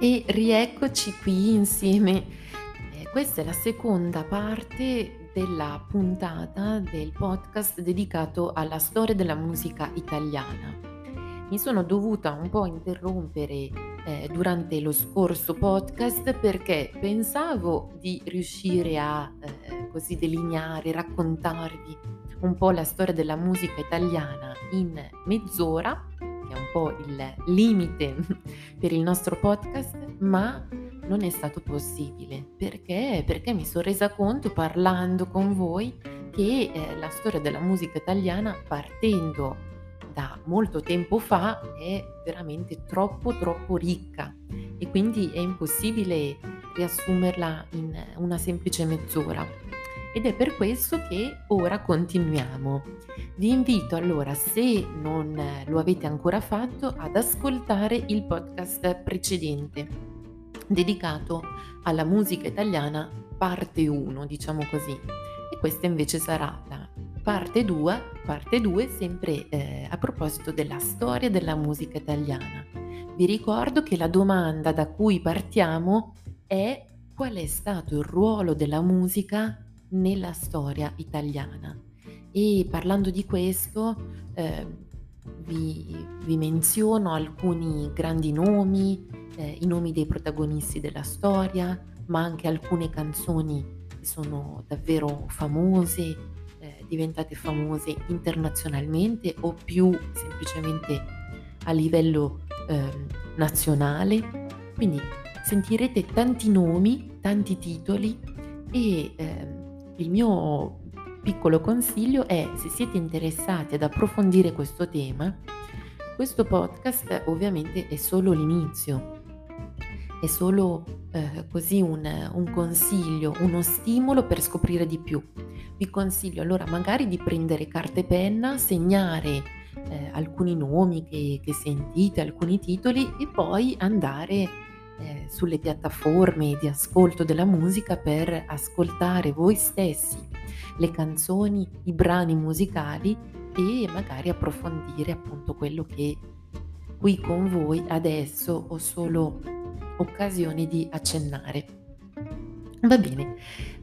E rieccoci qui insieme. Eh, questa è la seconda parte della puntata del podcast dedicato alla storia della musica italiana. Mi sono dovuta un po' interrompere eh, durante lo scorso podcast perché pensavo di riuscire a eh, così delineare, raccontarvi un po' la storia della musica italiana in mezz'ora è un po' il limite per il nostro podcast, ma non è stato possibile. Perché? Perché mi sono resa conto parlando con voi che eh, la storia della musica italiana partendo da molto tempo fa è veramente troppo troppo ricca e quindi è impossibile riassumerla in una semplice mezz'ora ed è per questo che ora continuiamo. Vi invito allora, se non lo avete ancora fatto, ad ascoltare il podcast precedente dedicato alla musica italiana parte 1, diciamo così. E questa invece sarà la parte 2, parte 2 sempre eh, a proposito della storia della musica italiana. Vi ricordo che la domanda da cui partiamo è qual è stato il ruolo della musica nella storia italiana. E parlando di questo eh, vi, vi, menziono alcuni grandi nomi, eh, i nomi dei protagonisti della storia, ma anche alcune canzoni che sono davvero famose, eh, diventate famose internazionalmente o più semplicemente a livello ehm, nazionale. Quindi sentirete tanti nomi, tanti titoli e ehm, il mio piccolo consiglio è, se siete interessati ad approfondire questo tema, questo podcast ovviamente è solo l'inizio, è solo eh, così un, un, consiglio, uno stimolo per scoprire di più. Vi consiglio allora magari di prendere carta e penna, segnare eh, alcuni nomi che, che sentite, alcuni titoli e poi andare eh, sulle piattaforme di ascolto della musica per ascoltare voi stessi le canzoni, i brani musicali e magari approfondire appunto quello che qui con voi adesso ho solo occasione di accennare. Va bene,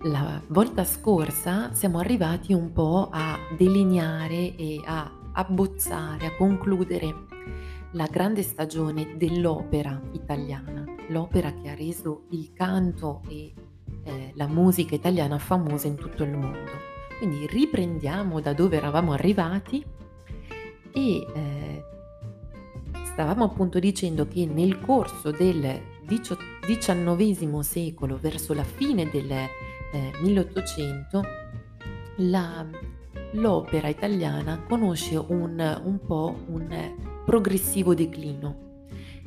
la volta scorsa siamo arrivati un po' a delineare e a abbozzare, a concludere la grande stagione dell'opera italiana, l'opera che ha reso il canto e eh, la musica italiana famosa in tutto il mondo. Quindi riprendiamo da dove eravamo arrivati e eh, stavamo appunto dicendo che nel corso del XIX secolo, verso la fine del eh, 1800, la, l'opera italiana conosce un, un po' un progressivo declino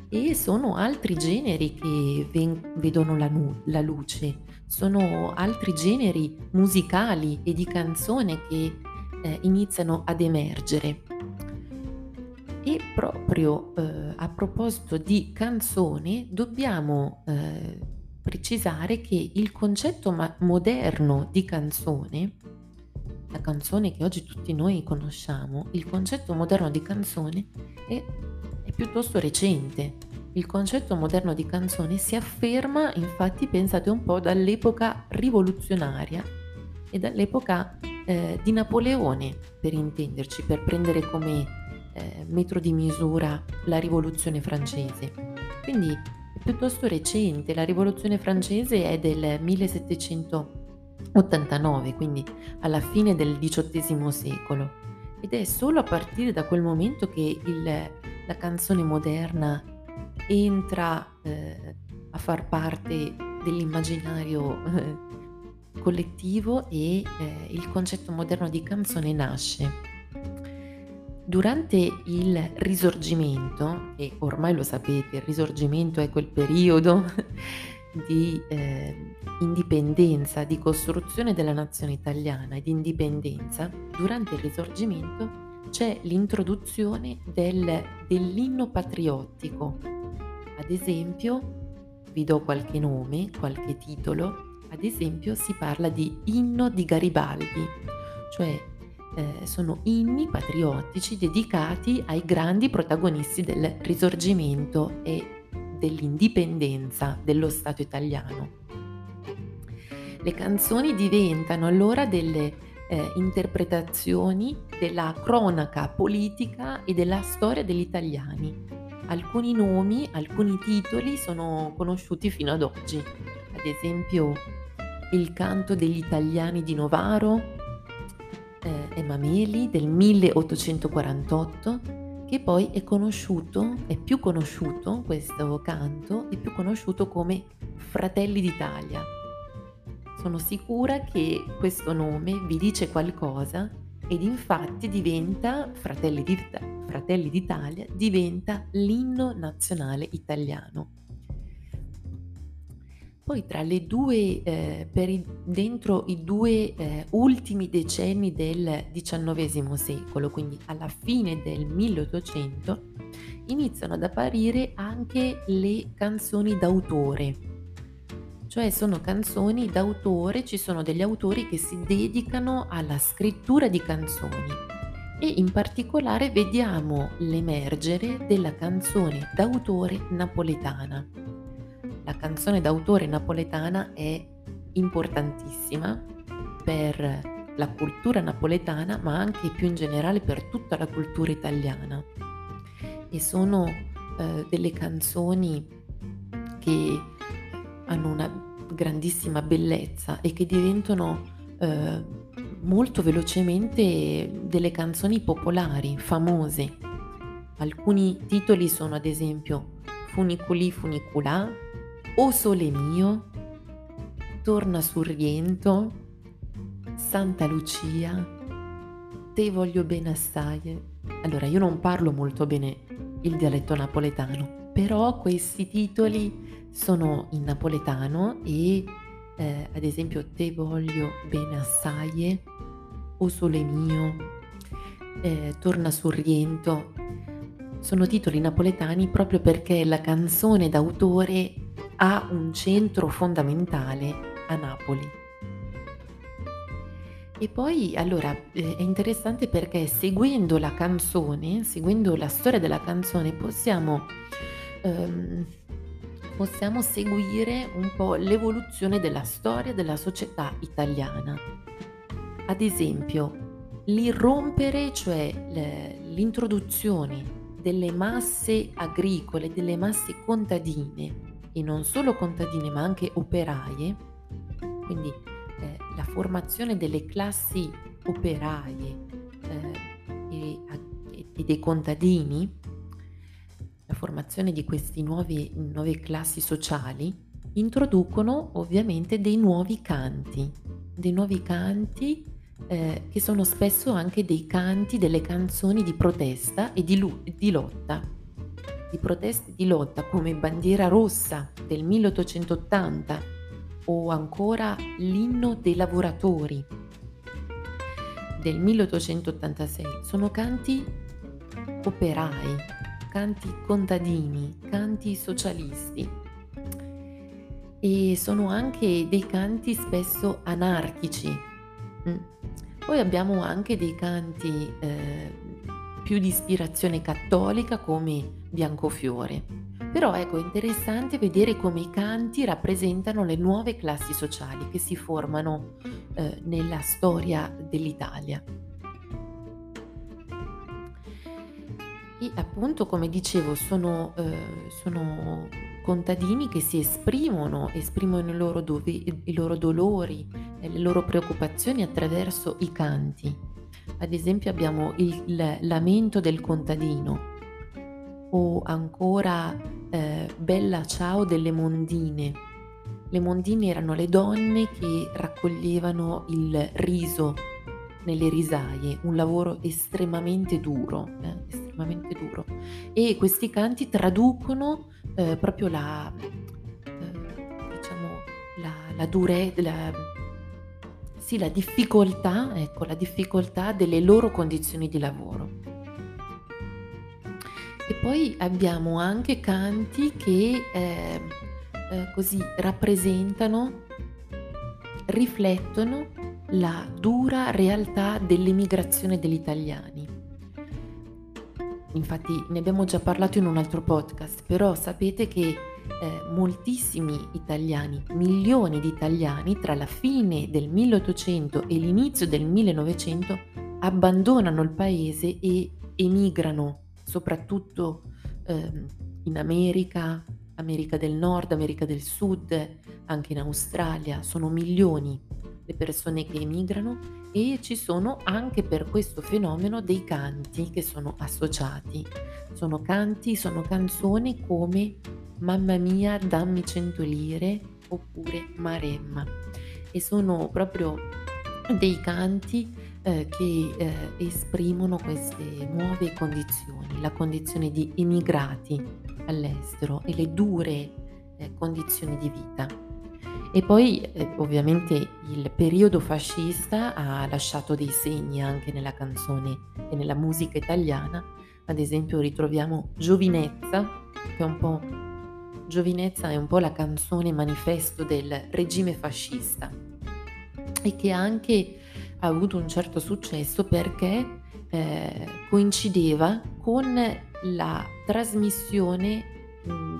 e sono altri generi che ven- vedono la, nu- la, luce, sono altri generi musicali e di canzone che eh, iniziano ad emergere. E proprio eh, a proposito di canzone dobbiamo eh, precisare che il concetto ma- moderno di canzone la canzone che oggi tutti noi conosciamo, il concetto moderno di canzone è, è piuttosto recente. Il concetto moderno di canzone si afferma, infatti, pensate un po', dall'epoca rivoluzionaria e dall'epoca eh, di Napoleone, per intenderci, per prendere come eh, metro di misura la rivoluzione francese. Quindi è piuttosto recente, la rivoluzione francese è del 1700 89, quindi alla fine del XVIII secolo. Ed è solo a partire da quel momento che il, la canzone moderna entra eh, a far parte dell'immaginario eh, collettivo e eh, il concetto moderno di canzone nasce. Durante il risorgimento, e ormai lo sapete, il risorgimento è quel periodo di eh, indipendenza, di costruzione della nazione italiana e di indipendenza, durante il risorgimento c'è l'introduzione del, dell'inno patriottico. Ad esempio, vi do qualche nome, qualche titolo, ad esempio si parla di inno di Garibaldi, cioè eh, sono inni patriottici dedicati ai grandi protagonisti del risorgimento e dell'indipendenza dello Stato italiano. Le canzoni diventano allora delle eh, interpretazioni della cronaca politica e della storia degli italiani. Alcuni nomi, alcuni titoli sono conosciuti fino ad oggi, ad esempio Il canto degli italiani di Novaro eh, e Mameli del 1848, che poi è conosciuto, è più conosciuto questo canto, è più conosciuto come Fratelli d'Italia sono sicura che questo nome vi dice qualcosa ed infatti diventa, Fratelli, d'Ita- Fratelli d'Italia, diventa l'inno nazionale italiano. Poi tra le due, eh, i, dentro i due eh, ultimi decenni del XIX secolo, quindi alla fine del 1800, iniziano ad apparire anche le canzoni d'autore cioè sono canzoni d'autore, ci sono degli autori che si dedicano alla scrittura di canzoni e in particolare vediamo l'emergere della canzone d'autore napoletana. La canzone d'autore napoletana è importantissima per la cultura napoletana ma anche più in generale per tutta la cultura italiana e sono eh, delle canzoni che hanno una grandissima bellezza e che diventano eh, molto velocemente delle canzoni popolari, famose. Alcuni titoli sono ad esempio Funiculi Funiculà, O Sole Mio, Torna sul Riento, Santa Lucia, Te voglio bene assai. Allora, io non parlo molto bene il dialetto napoletano, però questi titoli sono in napoletano e eh, ad esempio Te voglio bene assai, O sole mio, eh, Torna sul riento, sono titoli napoletani proprio perché la canzone d'autore ha un centro fondamentale a Napoli. E poi allora eh, è interessante perché seguendo la canzone, seguendo la storia della canzone, possiamo ehm, possiamo seguire un po' l'evoluzione della storia della società italiana. Ad esempio, l'irrompere, cioè l'introduzione delle masse agricole, delle masse contadine, e non solo contadine ma anche operaie, quindi eh, la formazione delle classi operaie eh, e, e dei contadini la formazione di queste nuove, classi sociali introducono ovviamente dei nuovi canti, dei nuovi canti eh, che sono spesso anche dei canti, delle canzoni di protesta e di, di lotta. Di protesta e di lotta come Bandiera Rossa del 1880 o ancora l'inno dei lavoratori del 1886. Sono canti operai, canti contadini, canti socialisti e sono anche dei canti spesso anarchici. Mm. Poi abbiamo anche dei canti eh, più di ispirazione cattolica come Biancofiore. Però ecco, è interessante vedere come i canti rappresentano le nuove classi sociali che si formano eh, nella storia dell'Italia. E appunto, come dicevo, sono, eh, sono contadini che si esprimono, esprimono i loro, dovi, i loro dolori le loro preoccupazioni attraverso i canti. Ad esempio abbiamo il, il lamento del contadino o ancora eh, Bella ciao delle mondine. Le mondine erano le donne che raccoglievano il riso nelle risaie, un lavoro estremamente duro, eh, estremamente duro. E questi canti traducono eh, proprio la, eh, diciamo, la, la durezza, sì, la difficoltà, ecco, la difficoltà delle loro condizioni di lavoro. E poi abbiamo anche canti che eh, eh, così rappresentano, riflettono la dura realtà dell'immigrazione degli italiani. Infatti ne abbiamo già parlato in un altro podcast, però sapete che eh, moltissimi italiani, milioni di italiani tra la fine del 1800 e l'inizio del 1900 abbandonano il paese e emigrano soprattutto eh, in America, America del Nord, America del Sud, anche in Australia, sono milioni le persone che emigrano e ci sono anche per questo fenomeno dei canti che sono associati. Sono canti, sono canzoni come Mamma mia, dammi cento lire oppure Maremma e sono proprio dei canti eh, che eh, esprimono queste nuove condizioni, la condizione di immigrati all'estero e le dure eh, condizioni di vita. E poi eh, ovviamente il periodo fascista ha lasciato dei segni anche nella canzone e nella musica italiana. Ad esempio ritroviamo Giovinezza, che è un po' Giovinezza è un po' la canzone manifesto del regime fascista e che anche ha avuto un certo successo perché eh, coincideva con la trasmissione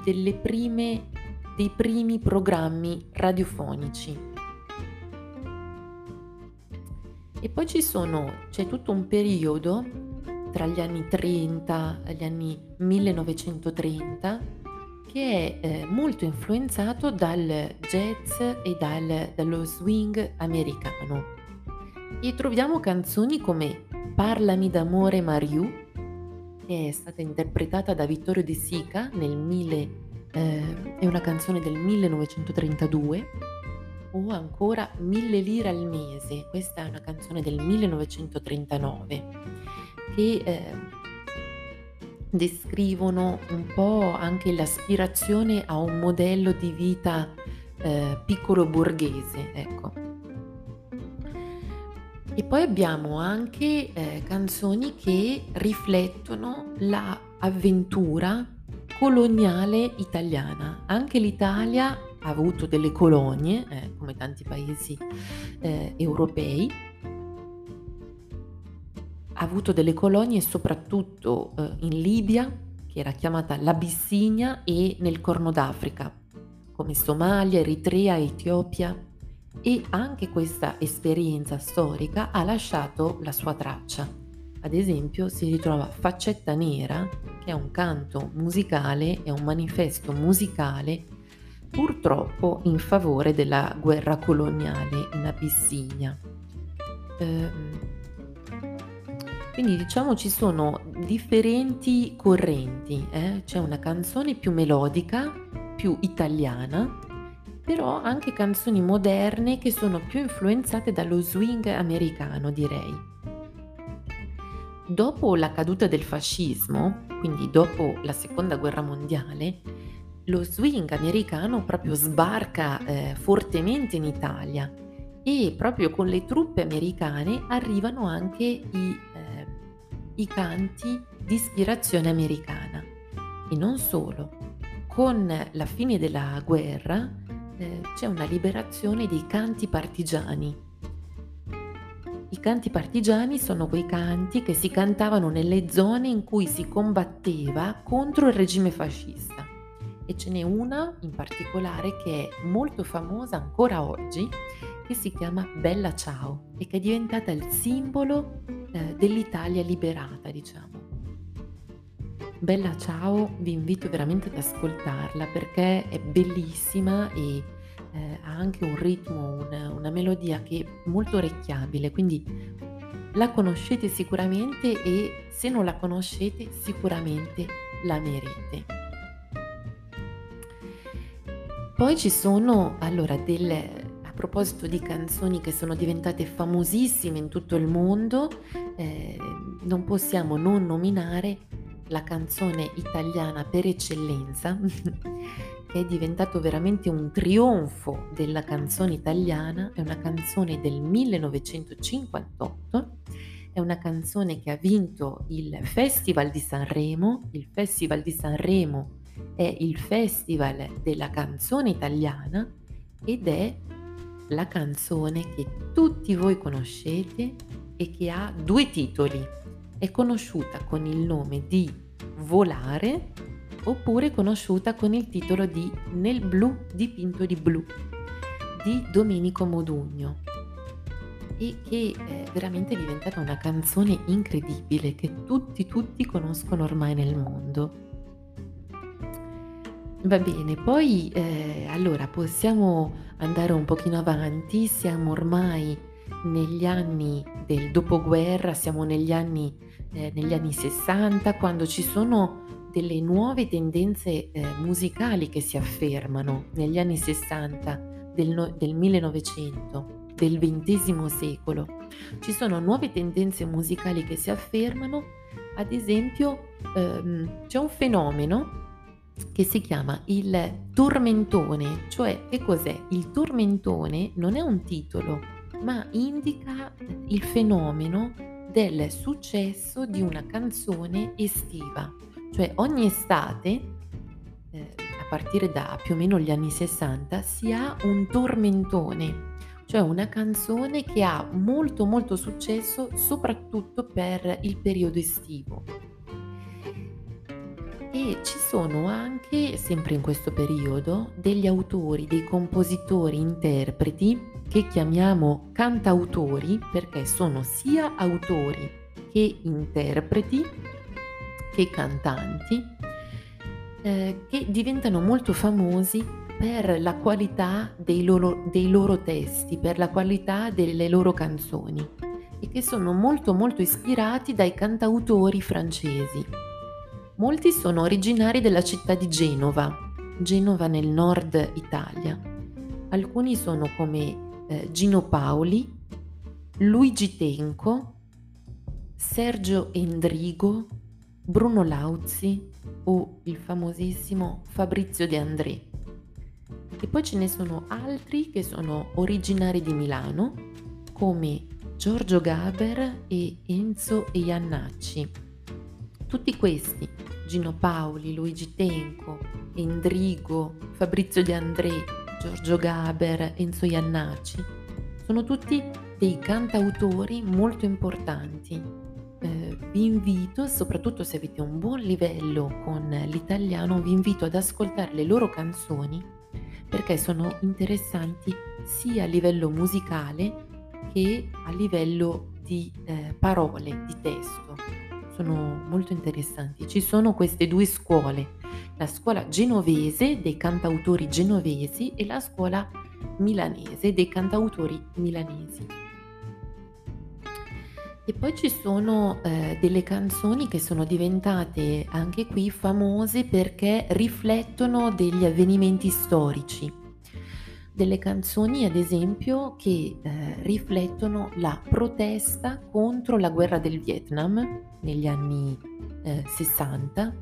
delle prime, dei primi programmi radiofonici. E poi ci sono, c'è tutto un periodo tra gli anni 30 e gli anni 1930 che è eh, molto influenzato dal jazz e dal, dallo swing americano e troviamo canzoni come Parlami d'amore Mariù, che è stata interpretata da Vittorio De Sica nel mille, eh, è una canzone del 1932, o ancora Mille lire al mese, questa è una canzone del 1939, che eh, descrivono un po' anche l'aspirazione a un modello di vita eh, piccolo borghese, ecco. E poi abbiamo anche eh, canzoni che riflettono l'avventura coloniale italiana. Anche l'Italia ha avuto delle colonie, eh, come tanti paesi eh, europei, ha avuto delle colonie soprattutto eh, in Libia, che era chiamata l'Abissinia, e nel Corno d'Africa, come Somalia, Eritrea, Etiopia, e anche questa esperienza storica ha lasciato la sua traccia. Ad esempio si ritrova Faccetta Nera, che è un canto musicale, è un manifesto musicale purtroppo in favore della guerra coloniale in Abissinia. Ehm, quindi diciamo ci sono differenti correnti, eh? c'è una canzone più melodica, più italiana, però anche canzoni moderne che sono più influenzate dallo swing americano, direi. Dopo la caduta del fascismo, quindi dopo la seconda guerra mondiale, lo swing americano proprio sbarca eh, fortemente in Italia e proprio con le truppe americane arrivano anche i, eh, i canti di ispirazione americana. E non solo, con la fine della guerra eh, c'è una liberazione dei canti partigiani. I canti partigiani sono quei canti che si cantavano nelle zone in cui si combatteva contro il regime fascista. E ce n'è una in particolare che è molto famosa ancora oggi, che si chiama Bella Ciao e che è diventata il simbolo eh, dell'Italia liberata, diciamo. Bella ciao, vi invito veramente ad ascoltarla perché è bellissima e eh, ha anche un ritmo, una, una melodia che è molto orecchiabile, quindi la conoscete sicuramente e se non la conoscete sicuramente l'amerete. Poi ci sono allora delle, a proposito di canzoni che sono diventate famosissime in tutto il mondo, eh, non possiamo non nominare la canzone italiana per eccellenza, che è diventato veramente un trionfo della canzone italiana, è una canzone del 1958, è una canzone che ha vinto il Festival di Sanremo, il Festival di Sanremo è il festival della canzone italiana ed è la canzone che tutti voi conoscete e che ha due titoli. È conosciuta con il nome di Volare oppure conosciuta con il titolo di Nel blu dipinto di blu di Domenico Modugno e che è veramente diventata una canzone incredibile che tutti tutti conoscono ormai nel mondo. Va bene, poi eh, allora possiamo andare un pochino avanti, siamo ormai negli anni del dopoguerra, siamo negli anni, eh, negli anni 60, quando ci sono delle nuove tendenze eh, musicali che si affermano negli anni 60 del, no, del 1900, del XX secolo. Ci sono nuove tendenze musicali che si affermano, ad esempio ehm, c'è un fenomeno che si chiama il tormentone, cioè che cos'è? Il tormentone non è un titolo, ma indica il fenomeno del successo di una canzone estiva, cioè ogni estate, eh, a partire da più o meno gli anni 60, si ha un tormentone, cioè una canzone che ha molto molto successo soprattutto per il periodo estivo. E ci sono anche, sempre in questo periodo, degli autori, dei compositori, interpreti che chiamiamo cantautori perché sono sia autori che interpreti che cantanti eh, che diventano molto famosi per la qualità dei loro, dei loro testi, per la qualità delle loro canzoni e che sono molto molto ispirati dai cantautori francesi. Molti sono originari della città di Genova, Genova nel nord Italia. Alcuni sono come eh, Gino Paoli, Luigi Tenco, Sergio Endrigo, Bruno Lauzi o il famosissimo Fabrizio De André. E poi ce ne sono altri che sono originari di Milano, come Giorgio Gaber e Enzo Iannacci. Tutti questi, Gino Paoli, Luigi Tenco, Endrigo, Fabrizio De André, Giorgio Gaber, Enzo Iannacci, sono tutti dei cantautori molto importanti. Eh, vi invito, soprattutto se avete un buon livello con l'italiano, vi invito ad ascoltare le loro canzoni perché sono interessanti sia a livello musicale che a livello di eh, parole, di testo sono molto interessanti. Ci sono queste due scuole, la scuola genovese dei cantautori genovesi e la scuola milanese dei cantautori milanesi. E poi ci sono eh, delle canzoni che sono diventate anche qui famose perché riflettono degli avvenimenti storici delle canzoni, ad esempio, che eh, riflettono la protesta contro la guerra del Vietnam negli anni eh, 60.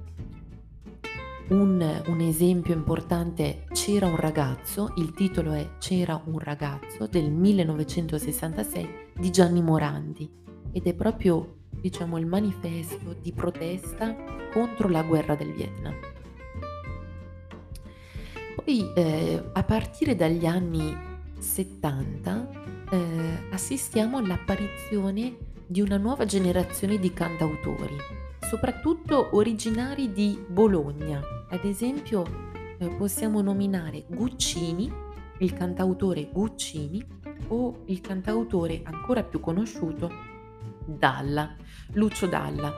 Un, un, esempio importante è C'era un ragazzo, il titolo è C'era un ragazzo del 1966 di Gianni Morandi ed è proprio diciamo il manifesto di protesta contro la guerra del Vietnam. Poi eh, a partire dagli anni 70 eh, assistiamo all'apparizione di una nuova generazione di cantautori, soprattutto originari di Bologna. Ad esempio eh, possiamo nominare Guccini, il cantautore Guccini, o il cantautore ancora più conosciuto Dalla, Lucio Dalla,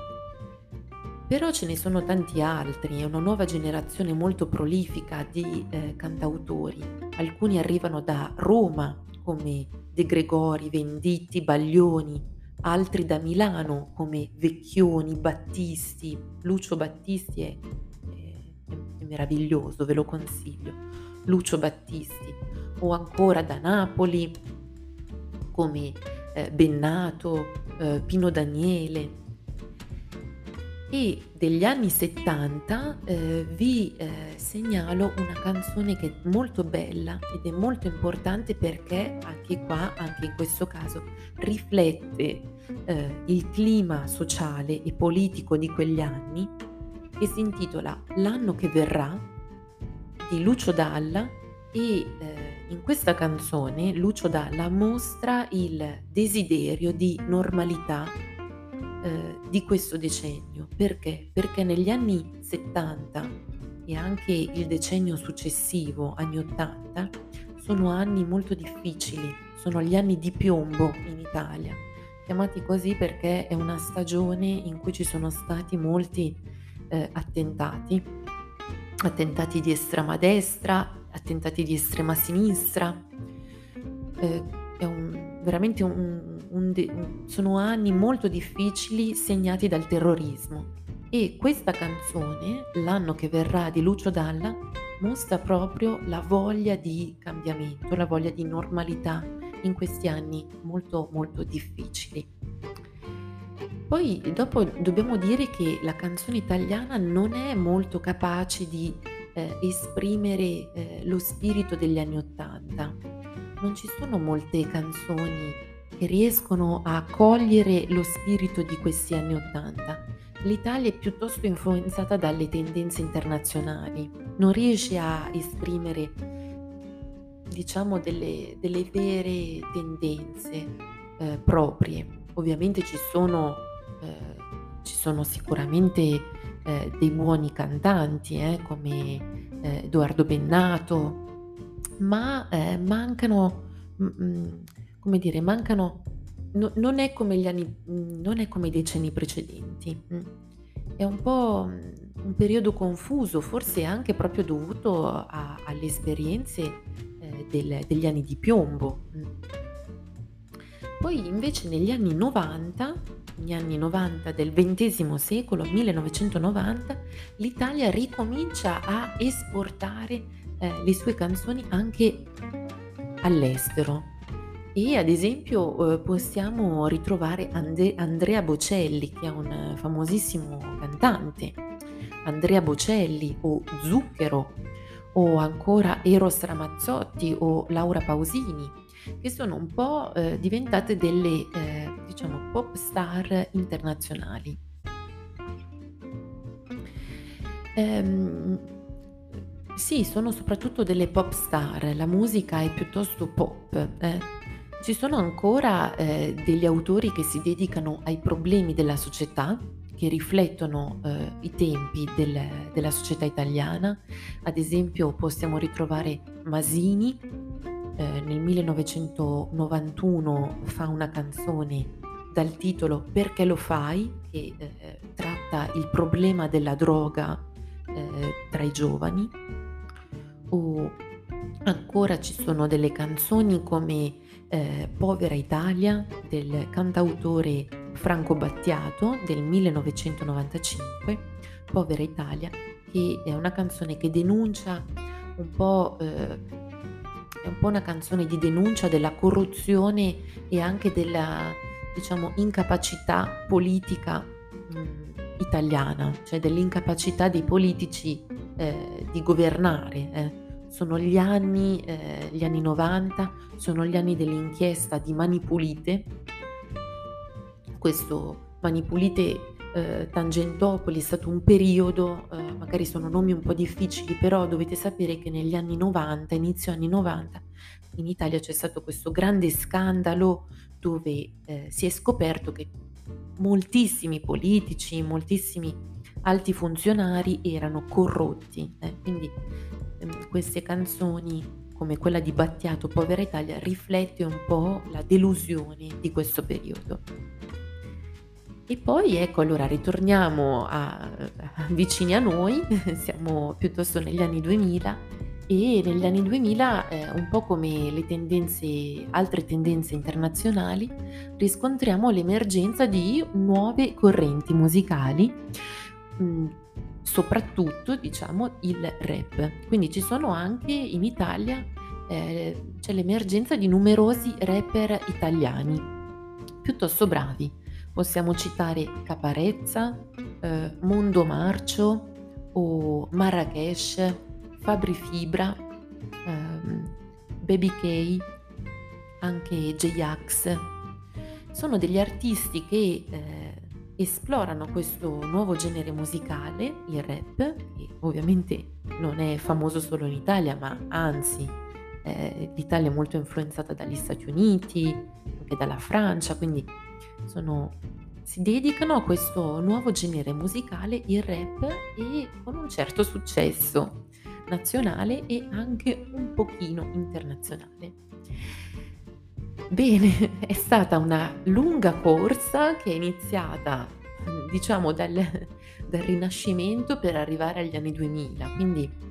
però ce ne sono tanti altri, è una nuova generazione molto prolifica di eh, cantautori. Alcuni arrivano da Roma, come De Gregori, Venditti, Baglioni, altri da Milano, come Vecchioni, Battisti. Lucio Battisti è, è, è meraviglioso, ve lo consiglio. Lucio Battisti. O ancora da Napoli, come eh, Bennato, eh, Pino Daniele. E degli anni 70 eh, vi eh, segnalo una canzone che è molto bella ed è molto importante perché anche qua, anche in questo caso, riflette eh, il clima sociale e politico di quegli anni e si intitola L'anno che verrà di Lucio Dalla e eh, in questa canzone Lucio Dalla mostra il desiderio di normalità eh, di questo decennio. Perché? Perché negli anni 70 e anche il decennio successivo, anni 80, sono anni molto difficili, sono gli anni di piombo in Italia, chiamati così perché è una stagione in cui ci sono stati molti eh, attentati, attentati di estrema destra, attentati di estrema sinistra. Eh, un, veramente un, un sono anni molto difficili segnati dal terrorismo. E questa canzone, L'anno che verrà di Lucio Dalla, mostra proprio la voglia di cambiamento, la voglia di normalità in questi anni molto molto difficili. Poi dopo dobbiamo dire che la canzone italiana non è molto capace di eh, esprimere eh, lo spirito degli anni Ottanta. Non ci sono molte canzoni che riescono a cogliere lo spirito di questi anni Ottanta. L'Italia è piuttosto influenzata dalle tendenze internazionali, non riesce a esprimere, diciamo, delle, delle vere tendenze eh, proprie. Ovviamente ci sono eh, ci sono sicuramente eh, dei buoni cantanti eh, come eh, Edoardo Bennato, ma eh, mancano, mh, mm, mm, come dire, mancano, no, non, è come gli anni, mm, non è come i decenni precedenti. È un po' un periodo confuso, forse anche proprio dovuto a, alle esperienze eh, del, degli anni di piombo. Poi invece negli anni 90 negli anni 90 del XX secolo, 1990, l'Italia ricomincia a esportare eh, le sue canzoni anche all'estero. E ad esempio eh, possiamo ritrovare And- Andrea Bocelli, che è un famosissimo cantante, Andrea Bocelli o Zucchero, o ancora Eros Ramazzotti o Laura Pausini, che sono un po' eh, diventate delle eh, diciamo pop star internazionali. Ehm, sì, sono soprattutto delle pop star, la musica è piuttosto pop. Eh. Ci sono ancora eh, degli autori che si dedicano ai problemi della società, che riflettono eh, i tempi del, della società italiana. Ad esempio possiamo ritrovare Masini, eh, nel 1991 fa una canzone dal titolo Perché lo fai? che eh, tratta il problema della droga eh, tra i giovani. O ancora ci sono delle canzoni come eh, Povera Italia del cantautore Franco Battiato del 1995, Povera Italia, che è una canzone che denuncia un po' eh, è un po' una canzone di denuncia della corruzione e anche della, diciamo, incapacità politica mh, italiana, cioè dell'incapacità dei politici eh, di governare. Eh. Sono gli anni, eh, gli anni 90, sono gli anni dell'inchiesta di Mani Pulite. Questo Mani Pulite eh, Tangentopoli è stato un periodo, eh, magari sono nomi un po' difficili, però dovete sapere che negli anni 90, inizio anni 90, in Italia c'è stato questo grande scandalo dove eh, si è scoperto che moltissimi politici, moltissimi alti funzionari erano corrotti. Eh. quindi ehm, queste canzoni come quella di Battiato Povera Italia riflette un po' la delusione di questo periodo. E poi ecco, allora ritorniamo a, a vicini a noi, siamo piuttosto negli anni 2000 e negli anni 2000, eh, un po' come le tendenze, altre tendenze internazionali, riscontriamo l'emergenza di nuove correnti musicali, mh, mm, soprattutto diciamo il rap. Quindi ci sono anche in Italia eh, c'è l'emergenza di numerosi rapper italiani, piuttosto bravi Possiamo citare Caparezza, eh, Mondo Marcio o Marrakesh, Fabri Fibra, ehm, Baby K, anche J-Ax. Sono degli artisti che eh, esplorano questo nuovo genere musicale, il rap, che ovviamente non è famoso solo in Italia, ma anzi eh, l'Italia è molto influenzata dagli Stati Uniti, anche dalla Francia, quindi sono si dedicano a questo nuovo genere musicale, il rap, e con un certo successo nazionale e anche un pochino internazionale. Bene, è stata una lunga corsa che è iniziata, diciamo, dal, dal Rinascimento per arrivare agli anni 2000, quindi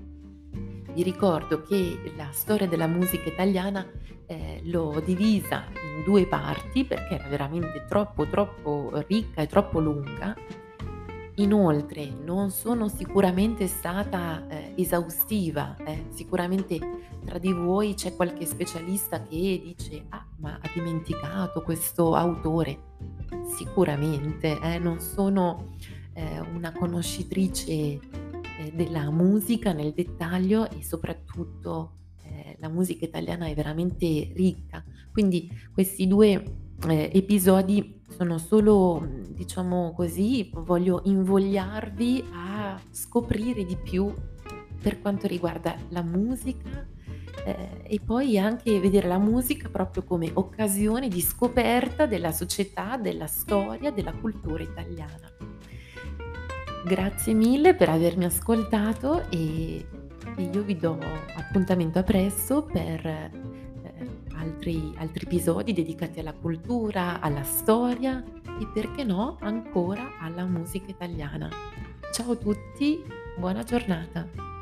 vi ricordo che la storia della musica italiana eh, l'ho divisa in due parti perché era veramente troppo troppo ricca e troppo lunga. Inoltre non sono sicuramente stata eh, esaustiva, eh. sicuramente tra di voi c'è qualche specialista che dice ah ma ha dimenticato questo autore. Sicuramente eh, non sono eh, una conoscitrice eh, della musica nel dettaglio e soprattutto eh, la musica italiana è veramente ricca. Quindi questi due eh, episodi sono solo, diciamo così, voglio invogliarvi a scoprire di più per quanto riguarda la musica eh, e poi anche vedere la musica proprio come occasione di scoperta della società, della storia, della cultura italiana. Grazie mille per avermi ascoltato e, io vi do appuntamento a presto per eh, altri, altri episodi dedicati alla cultura, alla storia e perché no ancora alla musica italiana. Ciao a tutti, buona giornata.